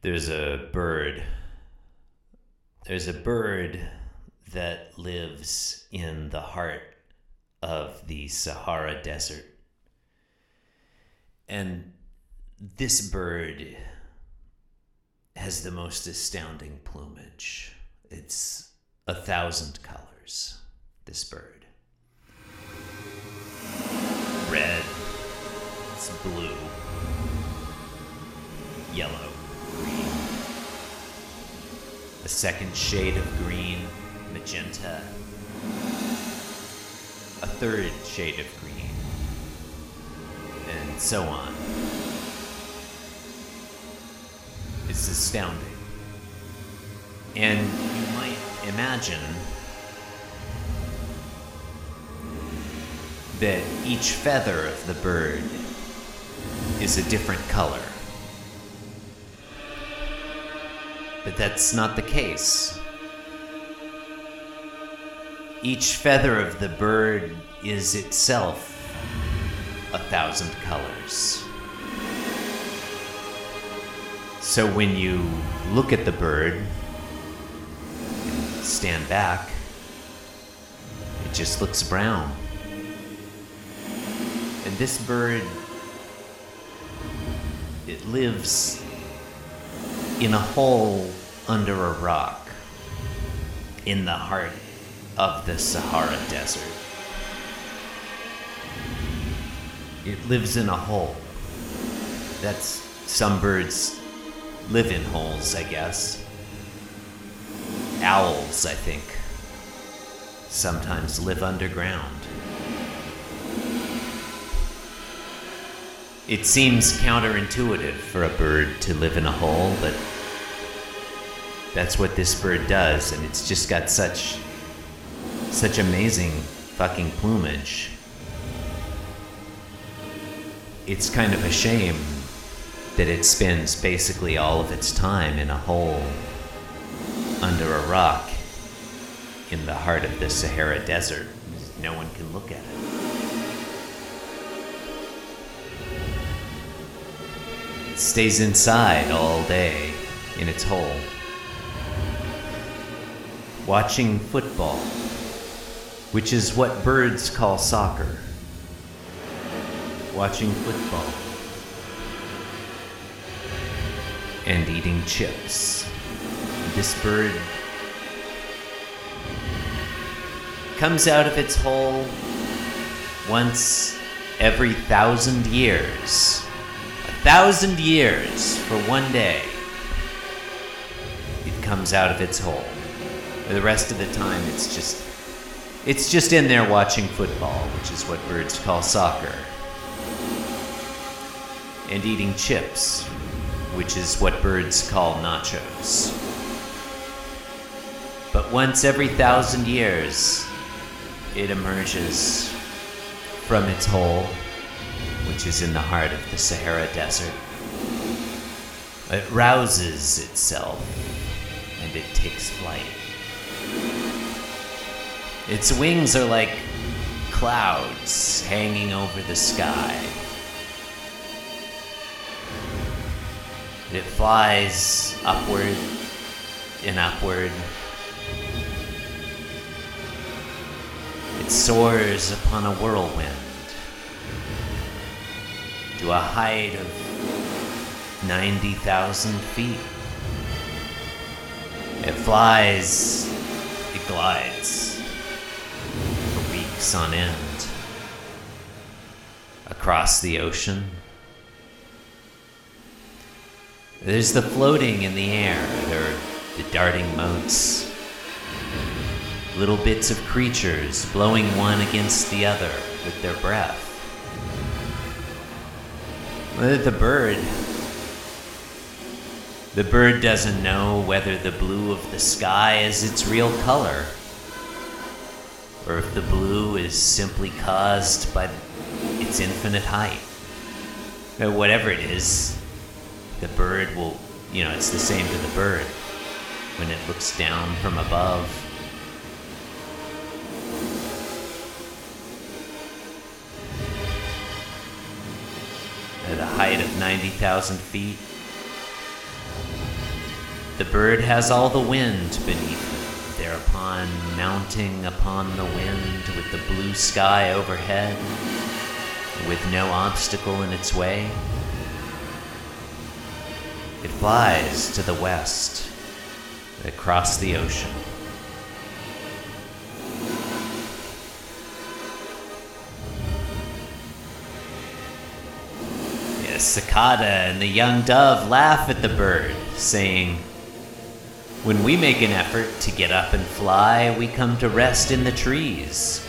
There's a bird. There's a bird that lives in the heart of the Sahara Desert. And this bird has the most astounding plumage. It's a thousand colors, this bird. Red, it's blue, yellow, green. A second shade of green, magenta. A third shade of green. And so on. It's astounding. And you might imagine that each feather of the bird is a different color. But that's not the case. Each feather of the bird is itself a thousand colors. So when you look at the bird, stand back, it just looks brown. And this bird, it lives in a hole under a rock in the heart of the Sahara Desert. It lives in a hole. That's some birds live in holes, I guess. Owls, I think, sometimes live underground. It seems counterintuitive for a bird to live in a hole, but that's what this bird does, and it's just got such such amazing fucking plumage. It's kind of a shame that it spends basically all of its time in a hole under a rock in the heart of the Sahara Desert. No one can look at it. It stays inside all day in its hole, watching football, which is what birds call soccer. Watching football and eating chips. This bird comes out of its hole once every thousand years. A thousand years for one day. It comes out of its hole. The rest of the time, it's just. It's just in there watching football, which is what birds call soccer. And eating chips, which is what birds call nachos. But once every thousand years, it emerges from its hole, which is in the heart of the Sahara Desert. It rouses itself and it takes flight. Its wings are like clouds hanging over the sky. It flies upward and upward. It soars upon a whirlwind to a height of 90,000 feet. It flies, glides for weeks on end across the ocean. There's the floating in the air, there are the darting motes, little bits of creatures blowing one against the other with their breath. The bird. The bird doesn't know whether the blue of the sky is its real color, or if the blue is simply caused by its infinite height. But whatever it is, the bird will, you know, it's the same to the bird when it looks down from above. At a height of 90,000 feet, The bird has all the wind beneath it, thereupon mounting upon the wind with the blue sky overhead, with no obstacle in its way. It flies to the west, across the ocean. The cicada and the young dove laugh at the bird, saying, When we make an effort to get up and fly, we come to rest in the trees.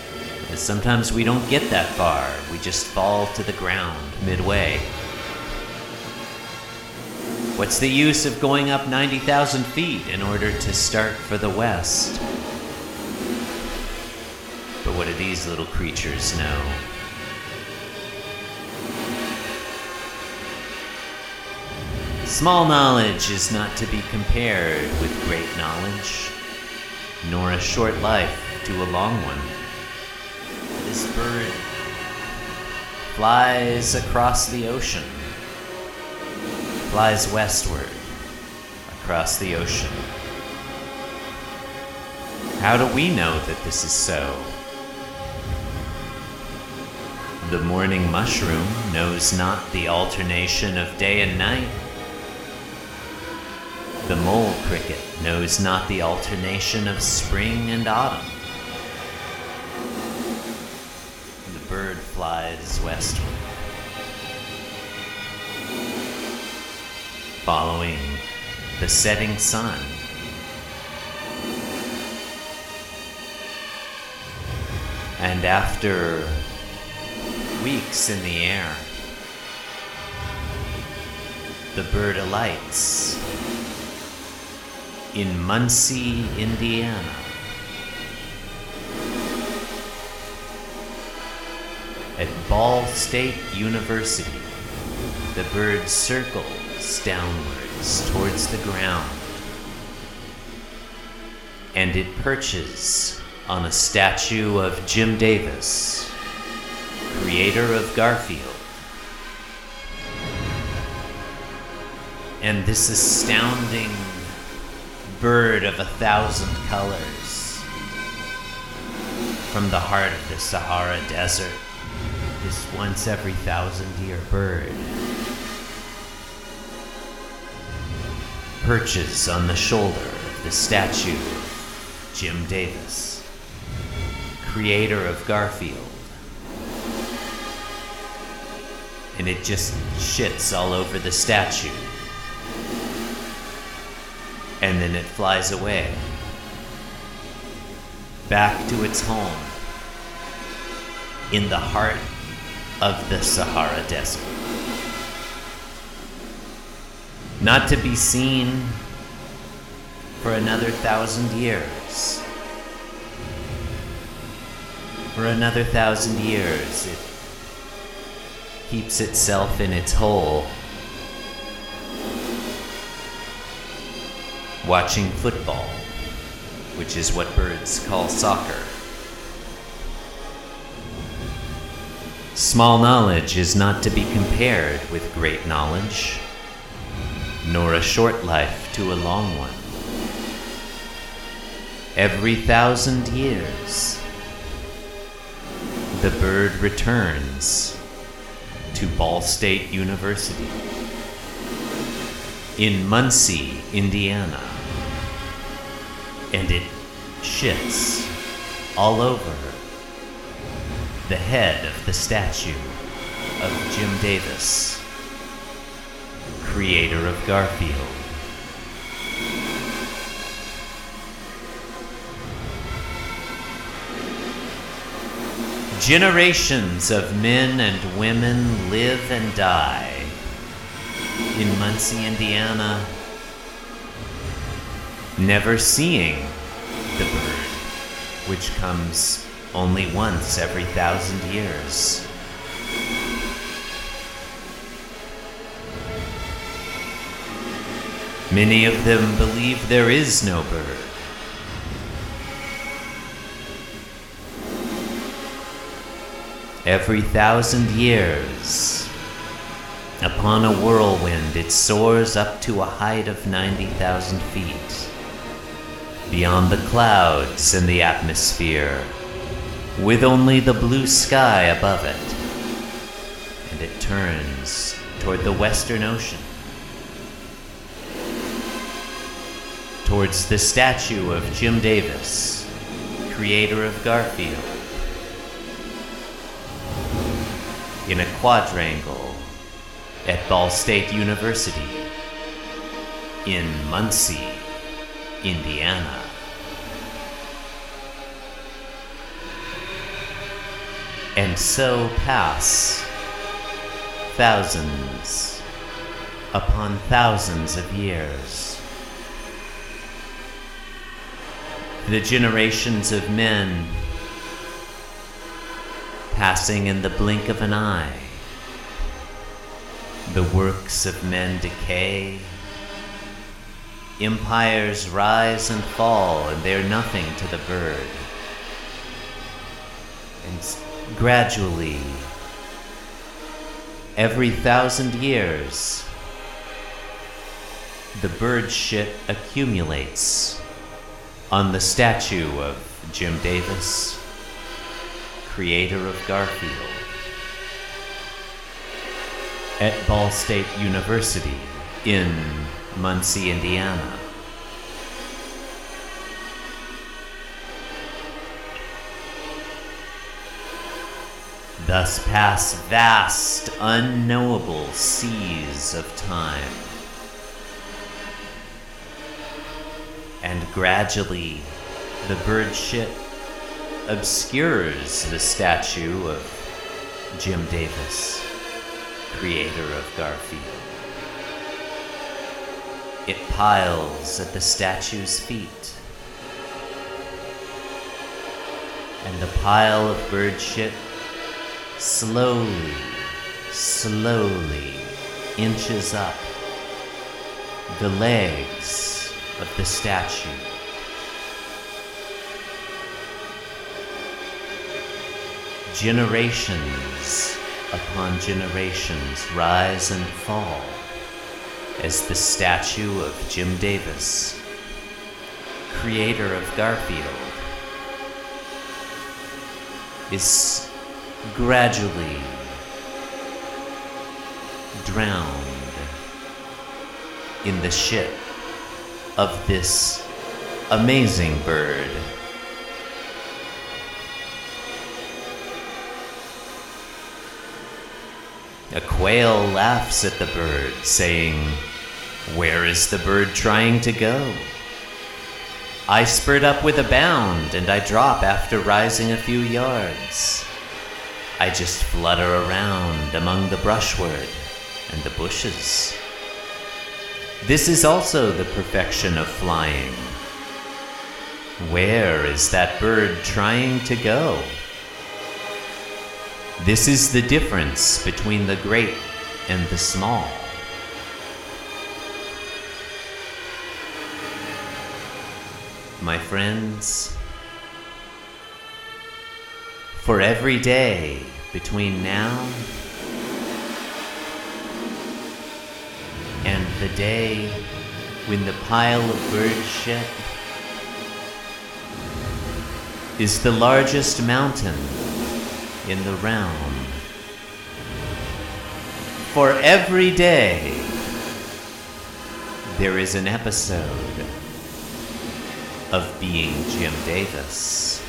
And Sometimes we don't get that far, we just fall to the ground midway. What's the use of going up 90,000 feet in order to start for the west? But what do these little creatures know? Small knowledge is not to be compared with great knowledge, nor a short life to a long one. This bird flies across the ocean, flies westward across the ocean. How do we know that this is so? The morning mushroom knows not the alternation of day and night. The mole cricket knows not the alternation of spring and autumn. The bird flies westward, following the setting sun. And after weeks in the air, the bird alights in Muncie, Indiana. At Ball State University, the bird circles downwards towards the ground and it perches on a statue of Jim Davis, creator of Garfield. And this astounding bird of a thousand colors from the heart of the Sahara Desert, this once every thousand year bird perches on the shoulder of the statue of Jim Davis, creator of Garfield. And it just shits all over the statue. And then it flies away. Back to its home. In the heart of the Sahara Desert. Not to be seen for another thousand years. For another thousand years, it keeps itself in its hole, watching football, which is what birds call soccer. Small knowledge is not to be compared with great knowledge, nor a short life to a long one every thousand years, the bird returns to Ball State University in Muncie, Indiana, and it shits all over the head of the statue of Jim Davis, creator of Garfield. Generations of men and women live and die in Muncie, Indiana, never seeing the bird, which comes only once every thousand years. Many of them believe there is no bird. Every thousand years, Upon a whirlwind, it soars up to a height of 90,000 feet. Beyond the clouds and the atmosphere, with only the blue sky above it. And it turns toward the Western Ocean. Towards the statue of Jim Davis, creator of Garfield. In a quadrangle at Ball State University in Muncie, Indiana. And so pass thousands upon thousands of years. The generations of men passing in the blink of an eye. The works of men decay. Empires rise and fall, and they're nothing to the bird. And gradually, every thousand years, the bird shit accumulates on the statue of Jim Davis creator of Garfield. At Ball State University in Muncie, Indiana. Thus pass vast, unknowable seas of time. And gradually, the bird ship obscures the statue of Jim Davis, creator of Garfield. It piles at the statue's feet. And the pile of bird shit slowly, slowly inches up the legs of the statue. Generations upon generations rise and fall as the statue of Jim Davis, creator of Garfield, is gradually drowned in the shit of this amazing bird. A quail laughs at the bird, saying, Where is the bird trying to go? I spurt up with a bound, and I drop after rising a few yards. I just flutter around among the brushwood and the bushes. This is also the perfection of flying. Where is that bird trying to go? This is the difference between the great and the small. My friends, for every day between now and the day when the pile of bird shit is the largest mountain in the realm. For every day, there is an episode of being Jim Davis.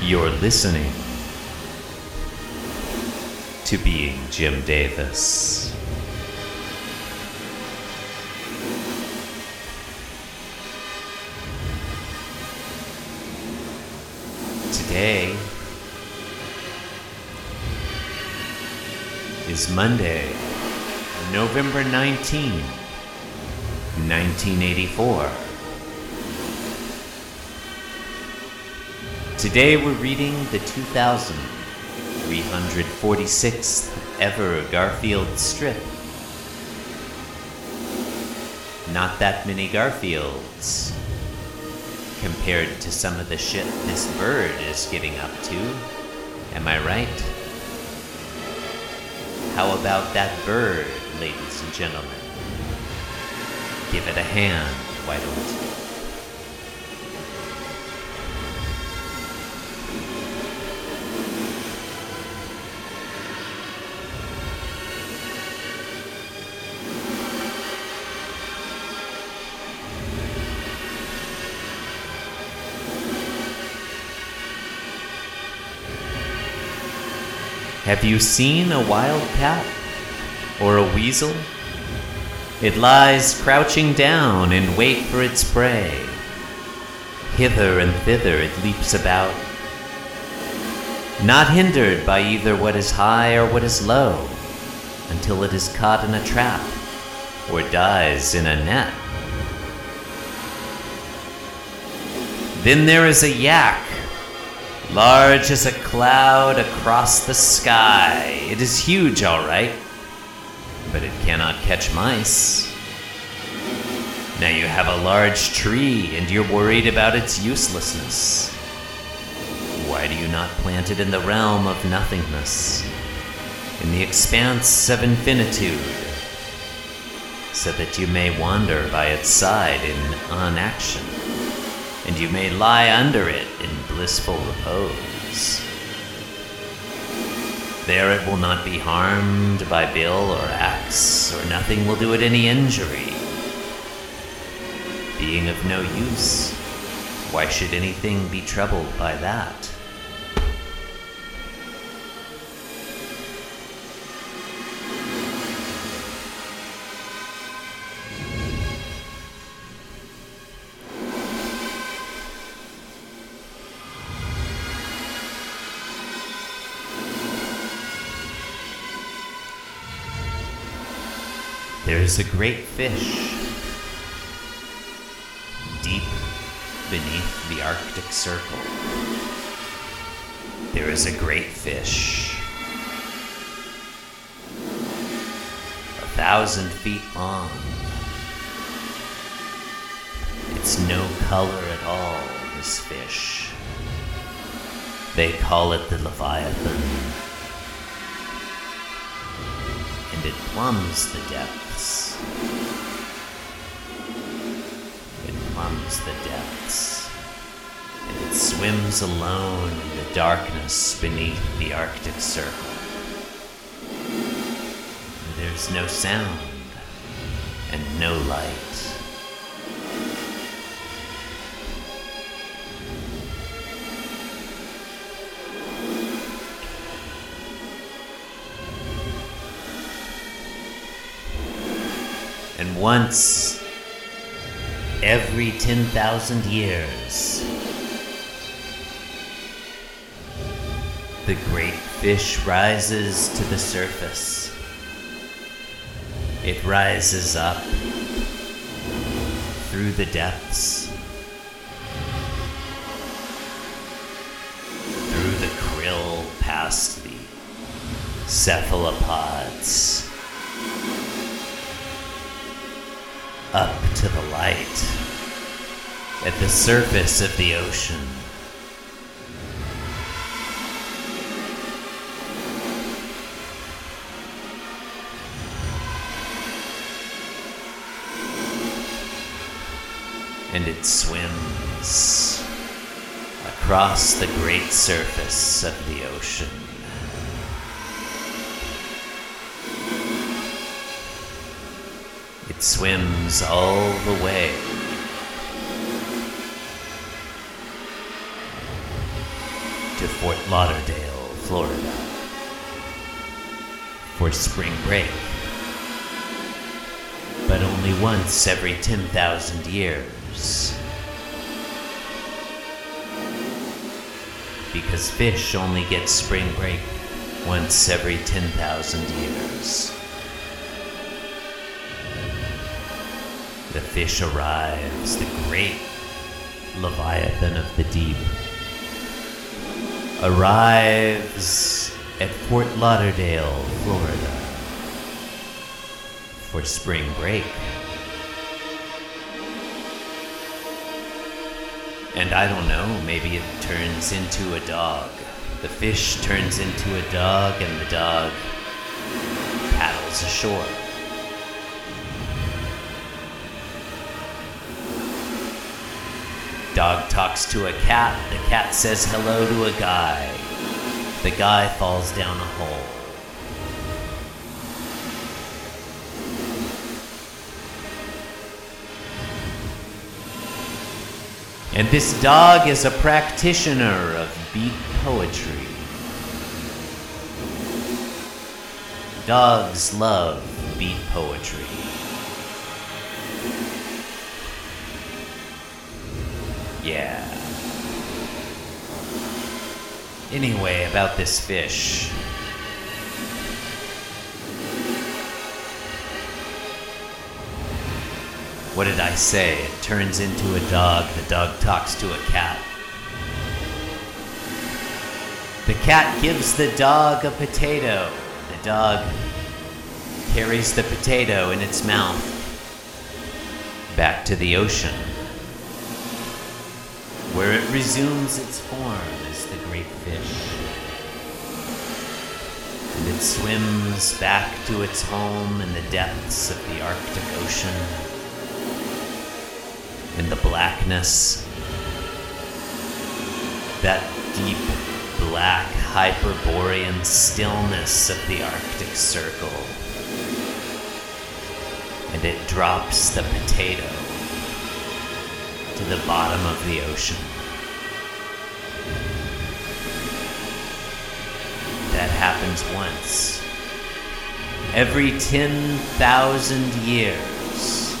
You're listening to Being Jim Davis. Today is Monday, November 19, 1984. Today we're reading the 2346th ever Garfield strip. Not that many Garfields, compared to some of the shit this bird is getting up to. Am I right? How about that bird, ladies and gentlemen? Give it a hand, why don't you? Have you seen a wild cat? Or a weasel? It lies crouching down in wait for its prey. Hither and thither it leaps about, not hindered by either what is high or what is low, until it is caught in a trap or dies in a net. Then there is a yak large as a cloud across the sky. It is huge, all right, but it cannot catch mice. Now you have a large tree and you're worried about its uselessness. Why do you not plant it in the realm of nothingness, in the expanse of infinitude, so that you may wander by its side in unaction? and you may lie under it in blissful repose. There it will not be harmed by bill or axe, or nothing will do it any injury. Being of no use, why should anything be troubled by that? Is a great fish deep beneath the Arctic Circle. There is a great fish a thousand feet long. It's no color at all, this fish. They call it the Leviathan. And it plumbs the it plumbs the depths, and it swims alone in the darkness beneath the Arctic Circle. There's no sound and no light. Once every 10,000 years, the great fish rises to the surface. It rises up through the depths, through the krill past the cephalopods. Up to the light at the surface of the ocean. And it swims across the great surface of the ocean. It swims all the way. To Fort Lauderdale, Florida. For spring break. But only once every 10,000 years. Because fish only get spring break once every 10,000 years. The fish arrives, the great Leviathan of the deep, arrives at Fort Lauderdale, Florida, for spring break. And I don't know, maybe it turns into a dog. The fish turns into a dog, and the dog paddles ashore. Dog talks to a cat. The cat says hello to a guy. The guy falls down a hole. And this dog is a practitioner of beat poetry. Dogs love beat poetry. Yeah. Anyway, about this fish. What did I say? It turns into a dog. The dog talks to a cat. The cat gives the dog a potato. The dog carries the potato in its mouth back to the ocean, where it resumes its form as the great fish. And it swims back to its home in the depths of the Arctic Ocean in the blackness. That deep, black, hyperborean stillness of the Arctic Circle. And it drops the potato to the bottom of the ocean. That happens once. Every 10,000 years.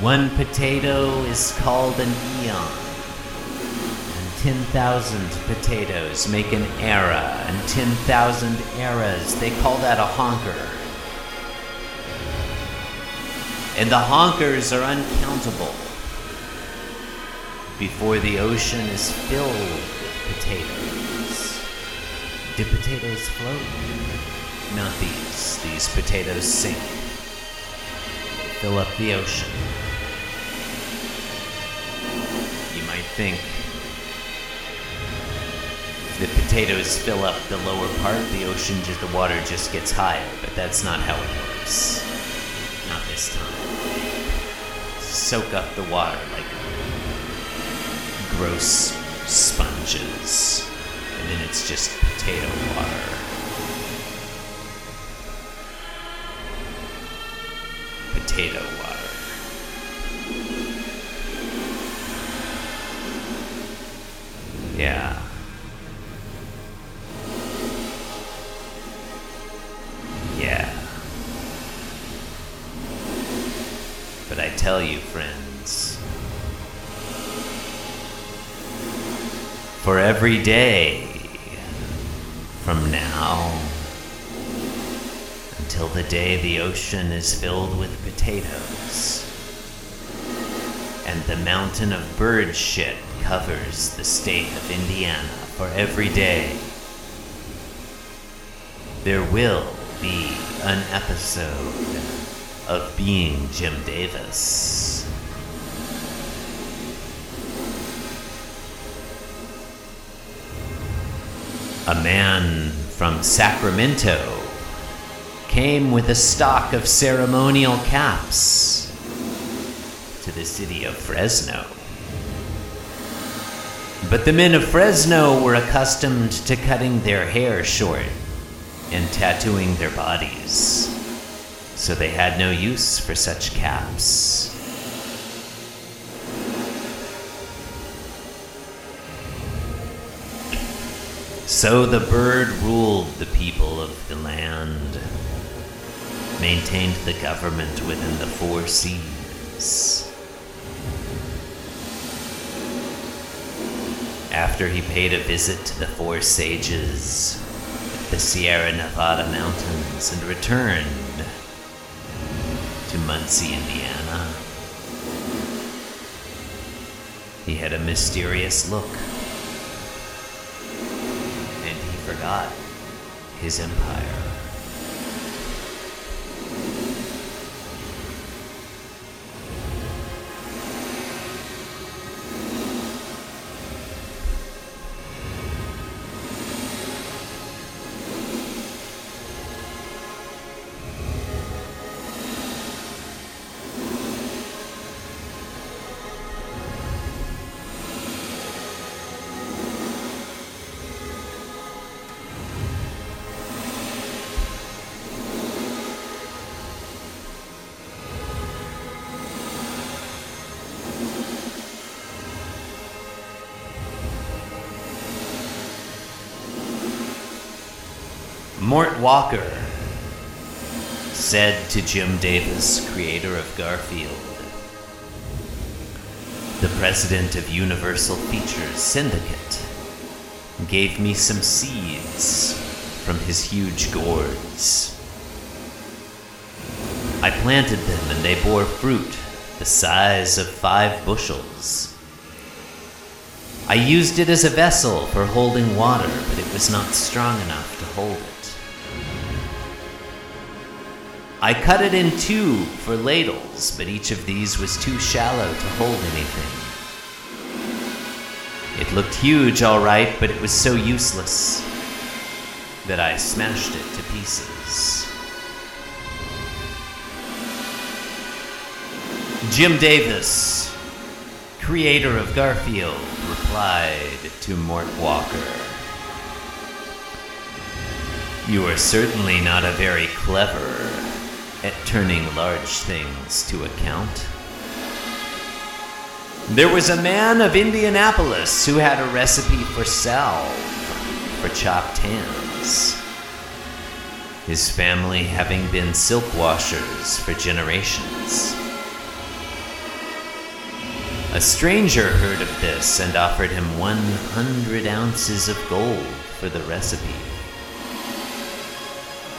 One potato is called an eon. And 10,000 potatoes make an era. And 10,000 eras, they call that a honker. And the honkers are uncountable. Before the ocean is filled with potatoes. Do potatoes float? Not these. These potatoes sink. Fill up the ocean. You might think the potatoes fill up the lower part, the ocean just the water just gets higher, but that's not how it works. Not this time. Soak up the water like gross sponges. And then it's just potato water. Potato water. Yeah. For every day from now until the day the ocean is filled with potatoes and the mountain of bird shit covers the state of Indiana for every day, there will be an episode of Being Jim Davis. A man from Sacramento came with a stock of ceremonial caps to the city of Fresno. But the men of Fresno were accustomed to cutting their hair short and tattooing their bodies, so they had no use for such caps. So the bird ruled the people of the land, maintained the government within the four seas. After he paid a visit to the four sages, the Sierra Nevada mountains, and returned to Muncie, Indiana, he had a mysterious look his empire. Walker said to Jim Davis, creator of Garfield, the president of Universal Features Syndicate, gave me some seeds from his huge gourds. I planted them and they bore fruit the size of five bushels. I used it as a vessel for holding water, but it was not strong enough to hold it. I cut it in two for ladles, but each of these was too shallow to hold anything. It looked huge, all right, but it was so useless that I smashed it to pieces. Jim Davis, creator of Garfield, replied to Mort Walker. You are certainly not a very clever at turning large things to account. There was a man of Indianapolis who had a recipe for salve for chopped hands. His family having been silk washers for generations. A stranger heard of this and offered him 100 ounces of gold for the recipe.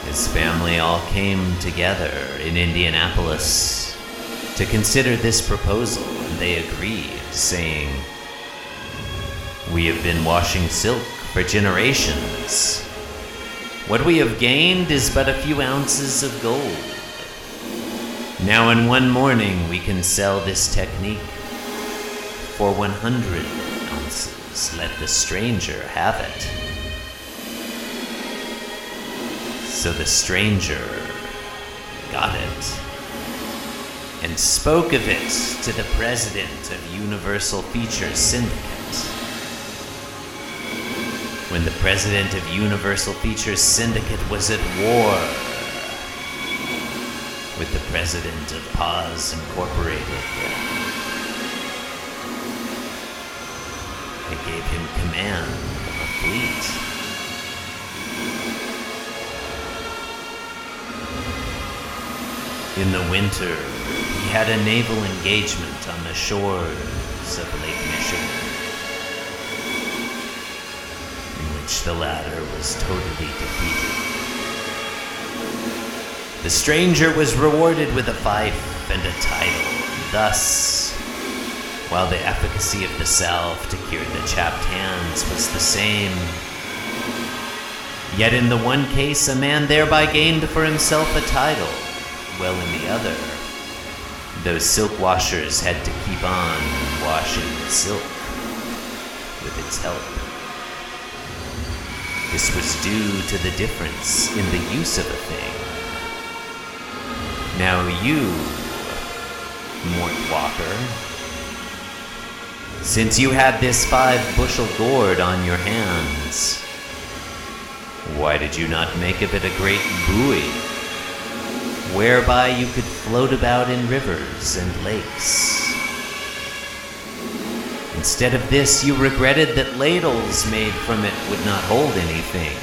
His family all came together in Indianapolis to consider this proposal, and they agreed, saying, We have been washing silk for generations. What we have gained is but a few ounces of gold. Now, in one morning, we can sell this technique for 100 ounces. Let the stranger have it. So the stranger got it and spoke of it to the president of Universal Features Syndicate. When the president of Universal Features Syndicate was at war with the president of Paws Incorporated, they gave him command of a fleet. In the winter, he had a naval engagement on the shores of Lake Michigan, in which the latter was totally defeated. The stranger was rewarded with a fife and a title, thus, while the efficacy of the salve to cure the chapped hands was the same, yet in the one case a man thereby gained for himself a title well in the other. Those silk washers had to keep on washing the silk with its help. This was due to the difference in the use of a thing. Now you, Mort Walker, since you had this five bushel gourd on your hands, why did you not make of it a great buoy whereby you could float about in rivers and lakes. Instead of this, you regretted that ladles made from it would not hold anything.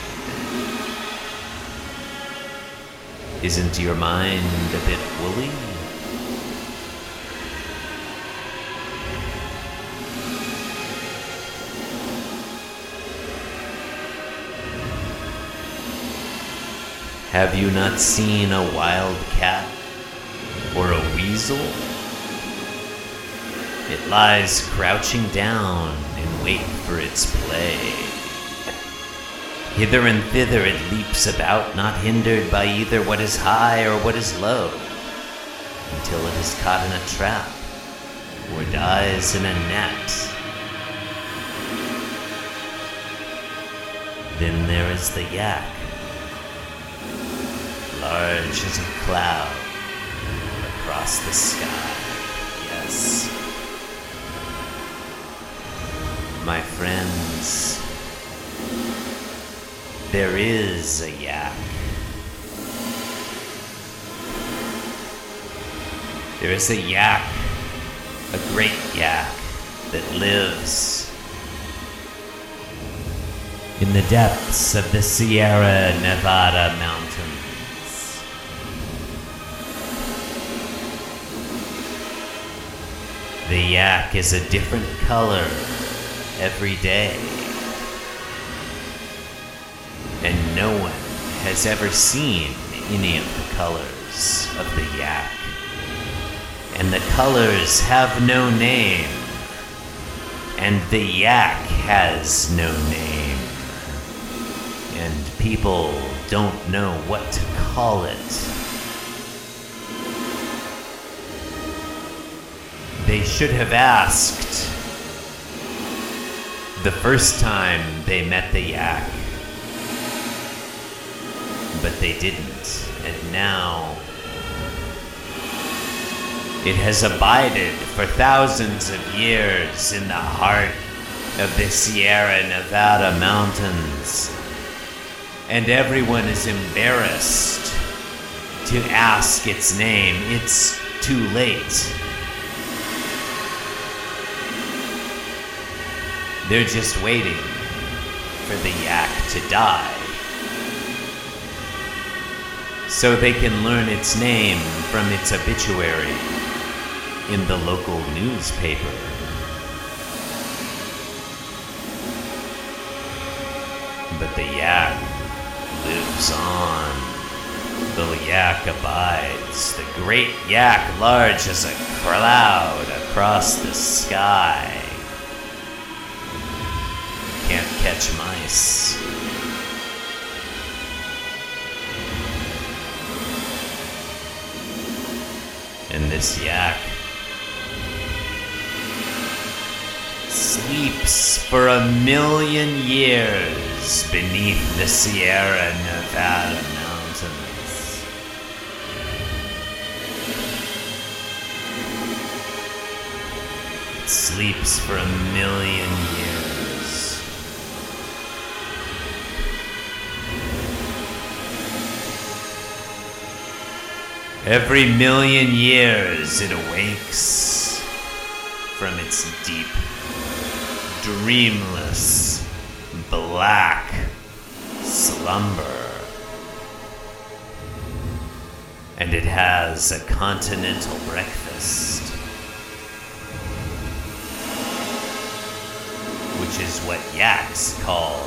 Isn't your mind a bit woolly? Have you not seen a wild cat or a weasel? It lies crouching down in wait for its prey. Hither and thither it leaps about, not hindered by either what is high or what is low, until it is caught in a trap or dies in a net. Then there is the yak large as a cloud across the sky. Yes. My friends, there is a yak. There is a yak, a great yak, that lives in the depths of the Sierra Nevada mountains. The yak is a different color every day. And no one has ever seen any of the colors of the yak. And the colors have no name. And the yak has no name. And people don't know what to call it. They should have asked the first time they met the yak. But they didn't. And now it has abided for thousands of years in the heart of the Sierra Nevada mountains. And everyone is embarrassed to ask its name. It's too late. They're just waiting for the yak to die. So they can learn its name from its obituary in the local newspaper. But the yak lives on. The yak abides. The great yak, large as a cloud across the sky. Catch mice. And this yak sleeps for a million years beneath the Sierra Nevada mountains. It sleeps for a million years. Every million years it awakes from its deep dreamless, black slumber. And it has a continental breakfast, which is what yaks call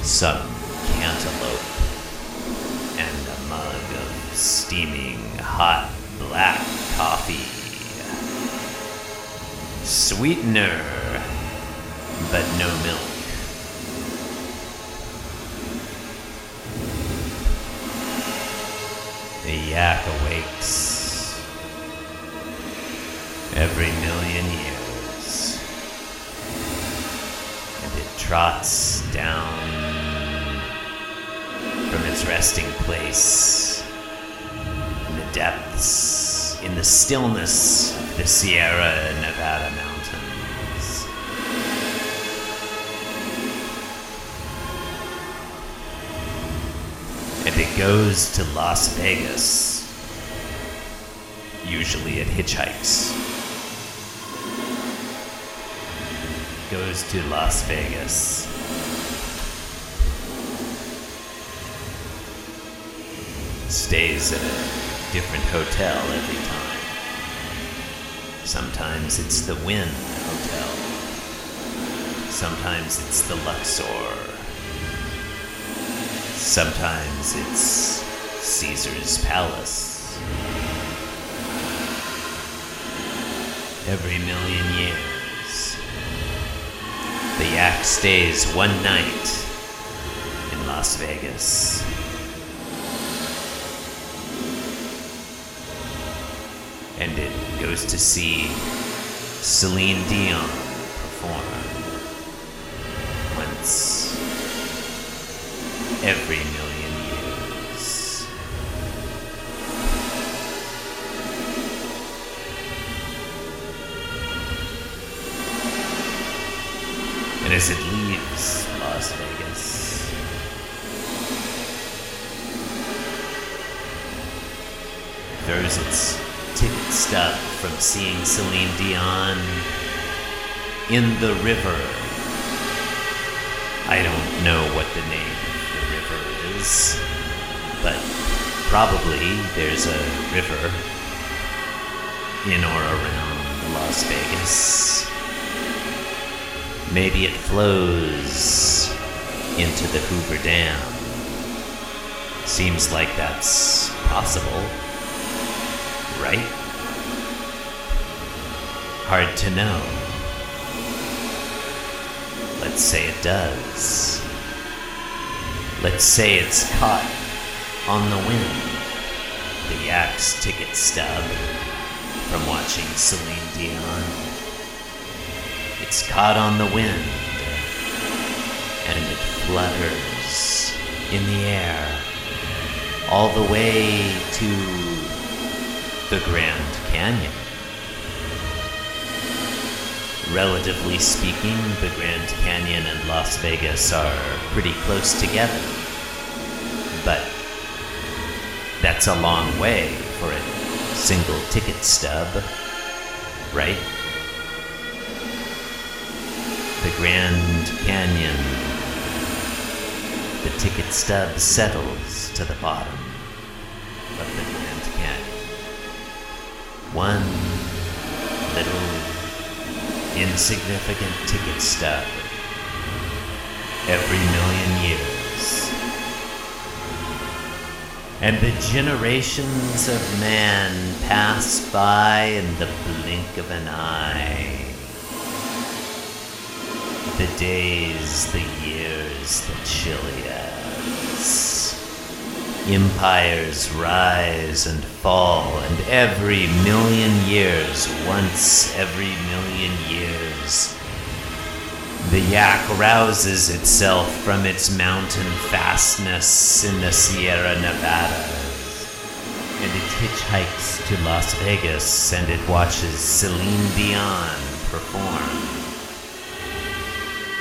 some cantaloupe and a mug of steaming hot black coffee. Sweetener but no milk. The yak awakes every million years, and it trots down from its resting place depths, in the stillness of the Sierra Nevada mountains. And it goes to Las Vegas. Usually it hitchhikes. Goes to Las Vegas. Stays in a different hotel every time. Sometimes it's the Wynn Hotel. Sometimes it's the Luxor. Sometimes it's Caesar's palace. Every million years, the yak stays one night in Las Vegas. Goes to see Celine Dion perform Dion in the river I don't know what the name of the river is, but probably there's a river in or around Las Vegas. Maybe it flows into the Hoover Dam. Seems like that's possible, right? Hard to know. Let's say it does. Let's say it's caught on the wind. The axe ticket stub from watching Celine Dion. It's caught on the wind and it flutters in the air all the way to the Grand Canyon. Relatively speaking, the Grand Canyon and Las Vegas are pretty close together. But that's a long way for a single ticket stub, right? The Grand Canyon. The ticket stub settles to the bottom of the Grand Canyon. One little insignificant ticket stub every million years. And the generations of man pass by in the blink of an eye. The days, the years, the Chiliads. Empires rise and fall, and every million years, once every million years, the yak rouses itself from its mountain fastness in the Sierra Nevadas, and it hitchhikes to Las Vegas and it watches Celine Dion perform.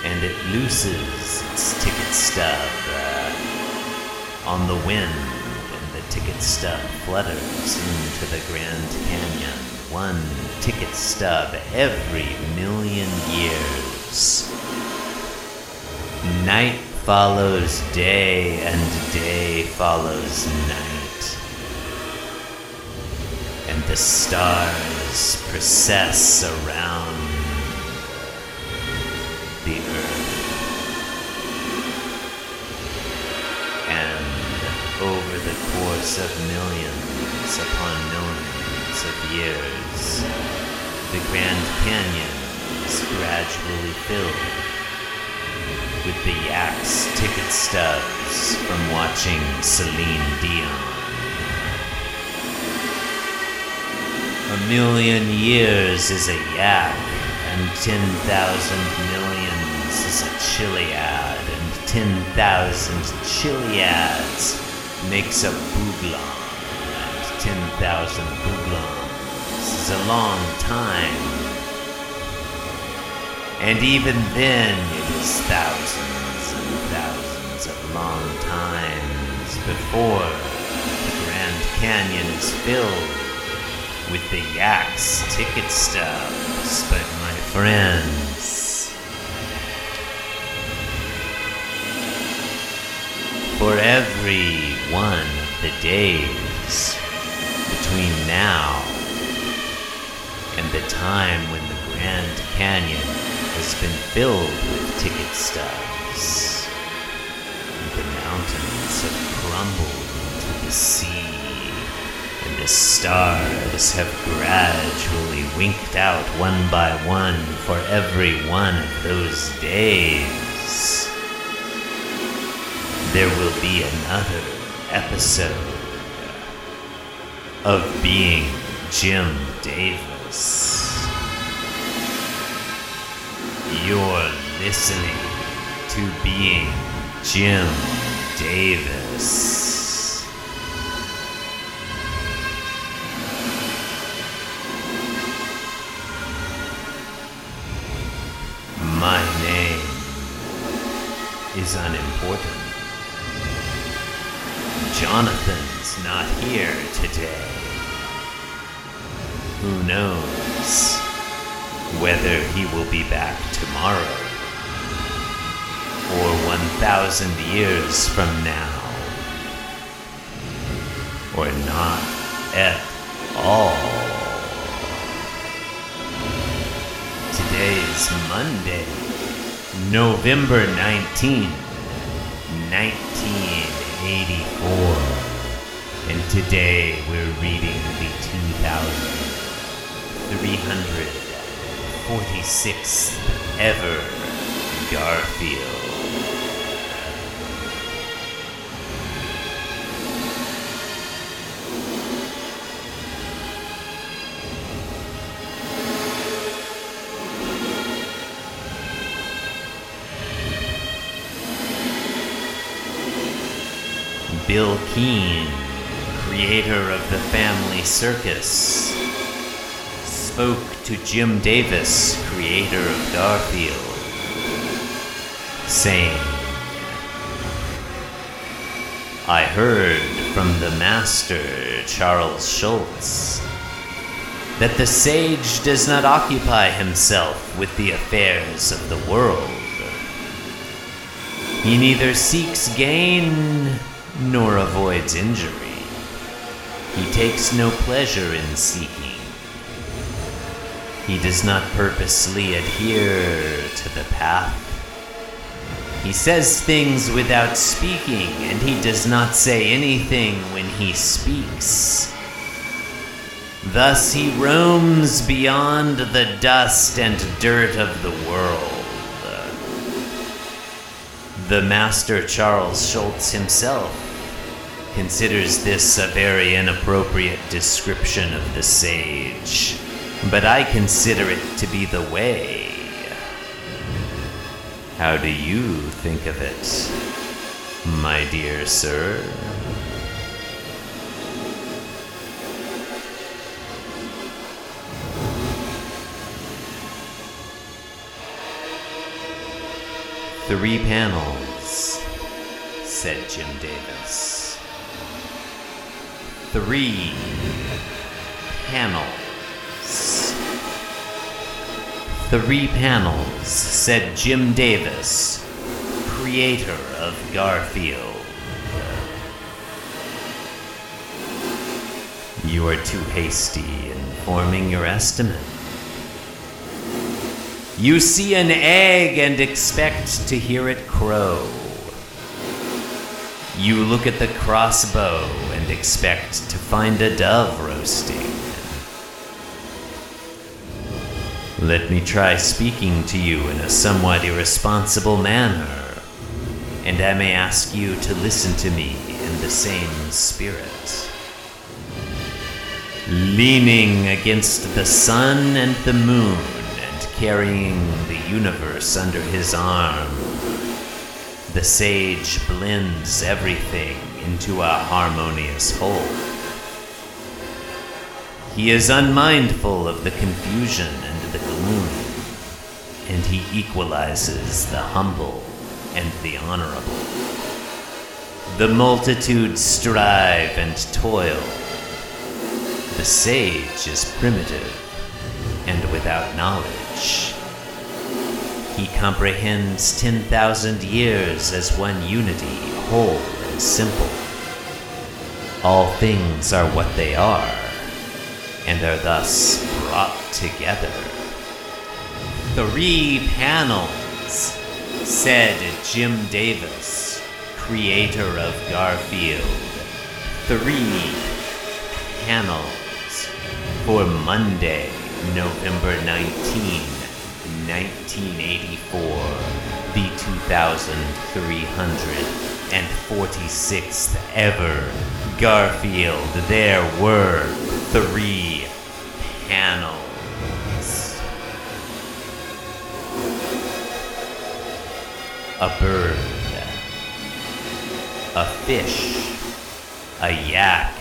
And it looses its ticket stub. Uh, on the wind, and the ticket stub flutters into the Grand Canyon. One ticket stub every million years. Night follows day, and day follows night. And the stars process around course of millions upon millions of years, the Grand Canyon is gradually filled with the yak's ticket stubs from watching Celine Dion. A million years is a yak, and ten thousand millions is a chiliad, and ten thousand chiliads makes a booglong, and ten thousand booglongs is a long time. And even then, it is thousands and thousands of long times before the Grand Canyon is filled with the yak's ticket stubs. But my friends, for every one of the days between now and the time when the Grand Canyon has been filled with ticket stubs, the mountains have crumbled into the sea, and the stars have gradually winked out one by one for every one of those days. There will be another episode of being Jim Davis. You're listening to Being Jim Davis. Here today. Who knows whether he will be back tomorrow? or 1,000 years from now. Or not at all. Today is Monday, November 19, 1984. And today we're reading the 2346th ever Garfield. Bill Keane, creator of the Family Circus, spoke to Jim Davis, creator of Garfield, saying, I heard from the master, Charles Schulz, that the sage does not occupy himself with the affairs of the world. He neither seeks gain nor avoids injury. He takes no pleasure in seeking. He does not purposely adhere to the path. He says things without speaking, and he does not say anything when he speaks. Thus he roams beyond the dust and dirt of the world. The Master Charles Schulz himself considers this a very inappropriate description of the sage, but I consider it to be the way. How do you think of it, my dear sir? Three panels, said Jim Davis. Three panels. Three panels, said Jim Davis, creator of Garfield. You are too hasty in forming your estimate. You see an egg and expect to hear it crow. You look at the crossbow and expect to find a dove roasting. Let me try speaking to you in a somewhat irresponsible manner, and I may ask you to listen to me in the same spirit. Leaning against the sun and the moon and carrying the universe under his arm, the sage blends everything into a harmonious whole. He is unmindful of the confusion and the gloom, and he equalizes the humble and the honorable. The multitude strive and toil. The sage is primitive and without knowledge. He comprehends 10,000 years as one unity, whole simple. All things are what they are, and are thus brought together. Three panels, said Jim Davis, creator of Garfield. Three panels for Monday, November 19, 1984, the 2346th ever Garfield. There were three panels. A bird, a fish, a yak,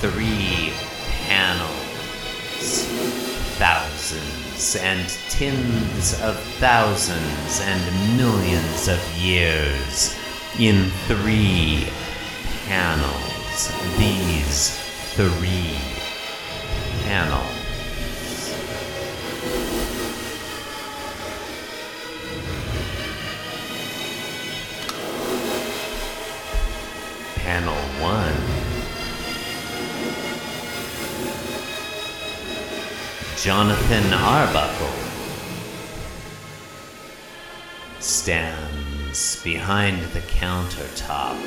three panels, thousands hundreds and tens of thousands and millions of years in three panels. These three panels. Panel 1 Jonathan Arbuckle stands behind the countertop.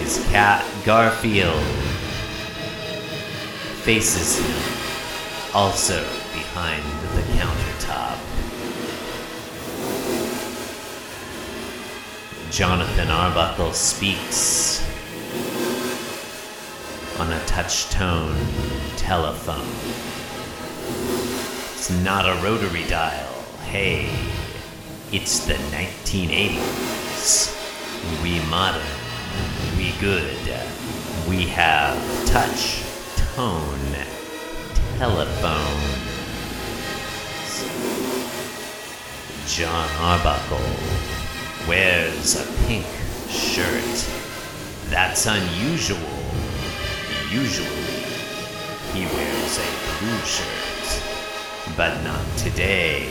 His cat Garfield faces him, also behind the countertop. Jonathan Arbuckle speaks on a touch tone telephone. It's not a rotary dial. Hey, it's the 1980s. We modern, we good. We have touch tone telephone. Jon Arbuckle wears a pink shirt. That's unusual. Usually, he wears a blue shirt. But not today.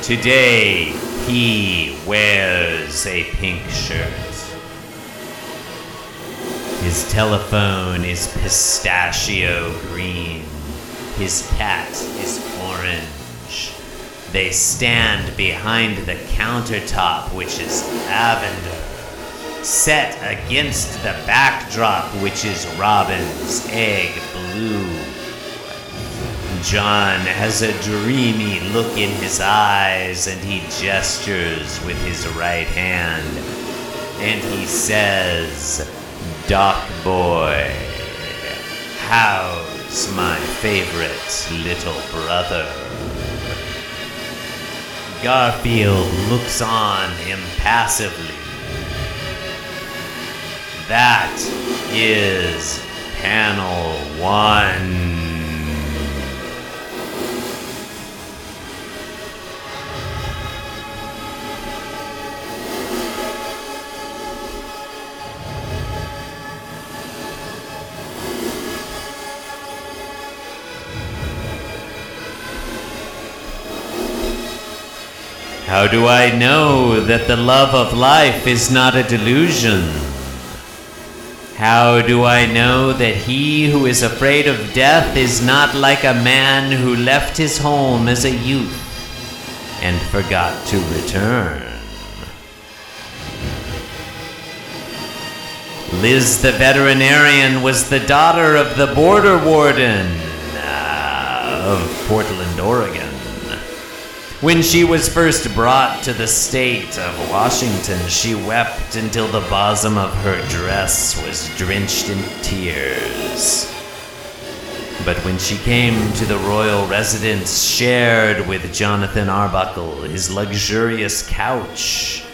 Today, he wears a pink shirt. His telephone is pistachio green. His cat is orange. They stand behind the countertop, which is lavender, set against the backdrop, which is robin's egg blue. Jon has a dreamy look in his eyes and he gestures with his right hand. And he says, Doc Boy, how's my favorite little brother? Garfield looks on impassively. That is panel one. How do I know that the love of life is not a delusion? How do I know that he who is afraid of death is not like a man who left his home as a youth and forgot to return? Liz the veterinarian was the daughter of the border warden uh, of Portland, Oregon. When she was first brought to the state of Washington, she wept until the bosom of her dress was drenched in tears. But when she came to the royal residence shared with Jonathan Arbuckle his luxurious couch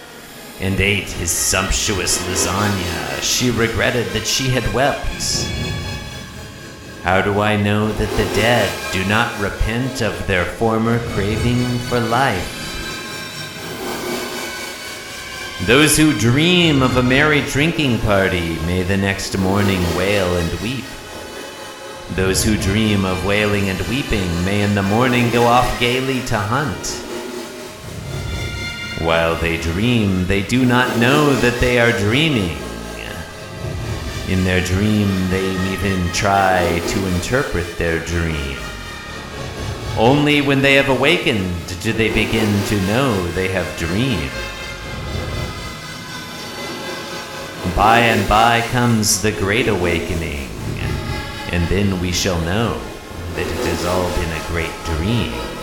and ate his sumptuous lasagna, she regretted that she had wept. How do I know that the dead do not repent of their former craving for life? Those who dream of a merry drinking party may the next morning wail and weep. Those who dream of wailing and weeping may in the morning go off gaily to hunt. While they dream, they do not know that they are dreaming. In their dream, they even try to interpret their dream. Only when they have awakened do they begin to know they have dreamed. By and by comes the great awakening, and then we shall know that it has all been a great dream.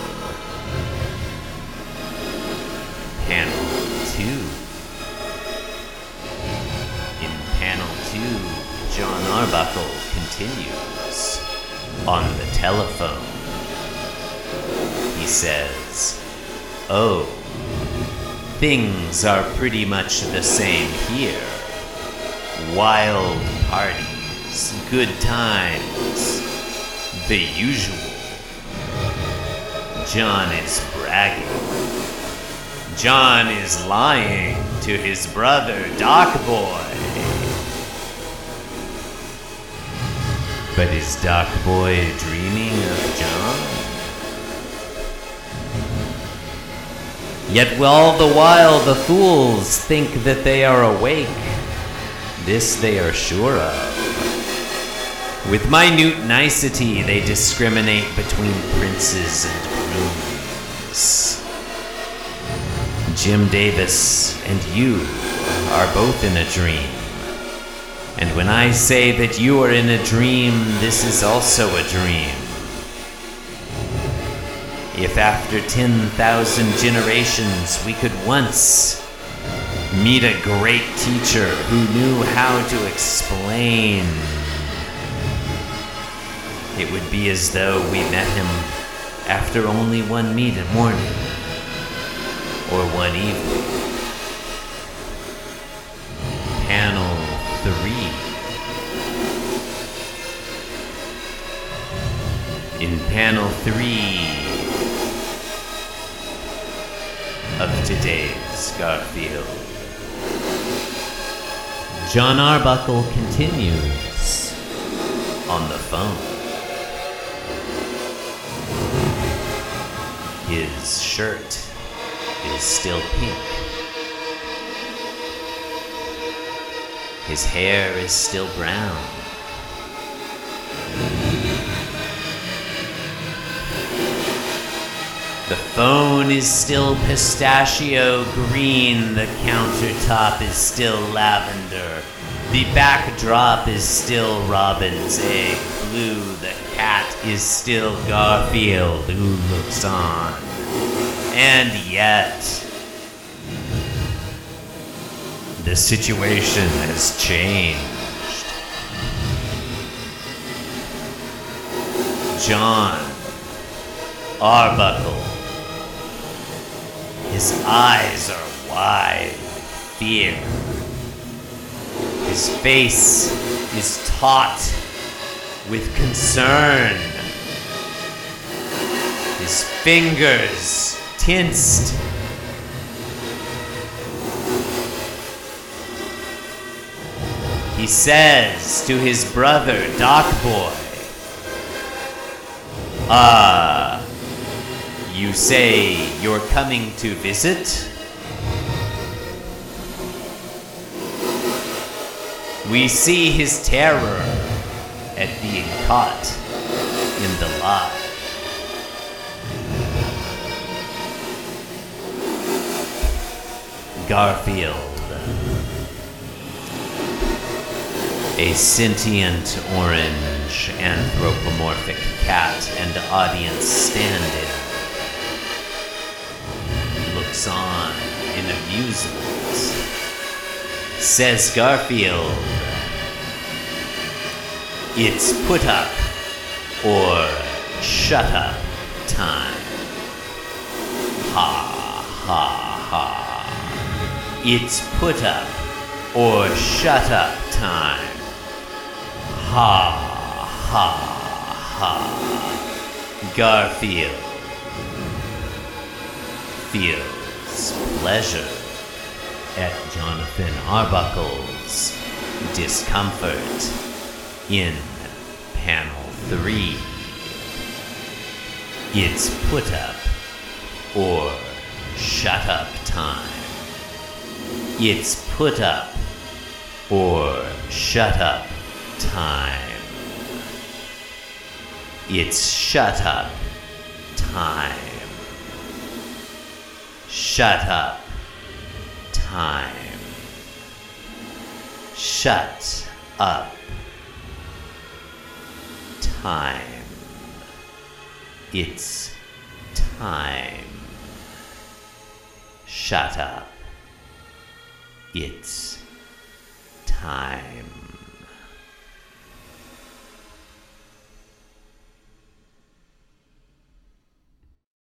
Arbuckle continues on the telephone. He says, Oh, things are pretty much the same here. Wild parties, good times, the usual. Jon is bragging. Jon is lying to his brother, Doc Boy. But is Doc Boy dreaming of Jon? Yet all the while the fools think that they are awake. This they are sure of. With minute nicety, they discriminate between princes and grooms. Jim Davis and you are both in a dream. And when I say that you are in a dream, this is also a dream. If after 10,000 generations we could once meet a great teacher who knew how to explain, it would be as though we met him after only one meet morning or one evening. In panel 3 of today's Garfield, Jon Arbuckle continues on the phone. His shirt is still pink. His hair is still brown. The phone is still pistachio green. The countertop is still lavender. The backdrop is still robin's egg blue. The cat is still Garfield who looks on. And yet, the situation has changed. Jon Arbuckle. His eyes are wide with fear. His face is taut with concern. His fingers tensed. He says to his brother, Doc Boy, Ah, you say you're coming to visit? We see his terror at being caught in the lie. Garfield. A sentient orange anthropomorphic cat and audience stand in. Looks on in amusement. Says Garfield. It's put up or shut up time. Ha ha ha. It's put up or shut up time. Ha ha ha. Garfield pleasure at Jonathan Arbuckle's discomfort in panel 3. It's put up or shut up time. It's put up or shut up time. It's shut up time. Shut up time. Shut up time. It's time. Shut up. It's time.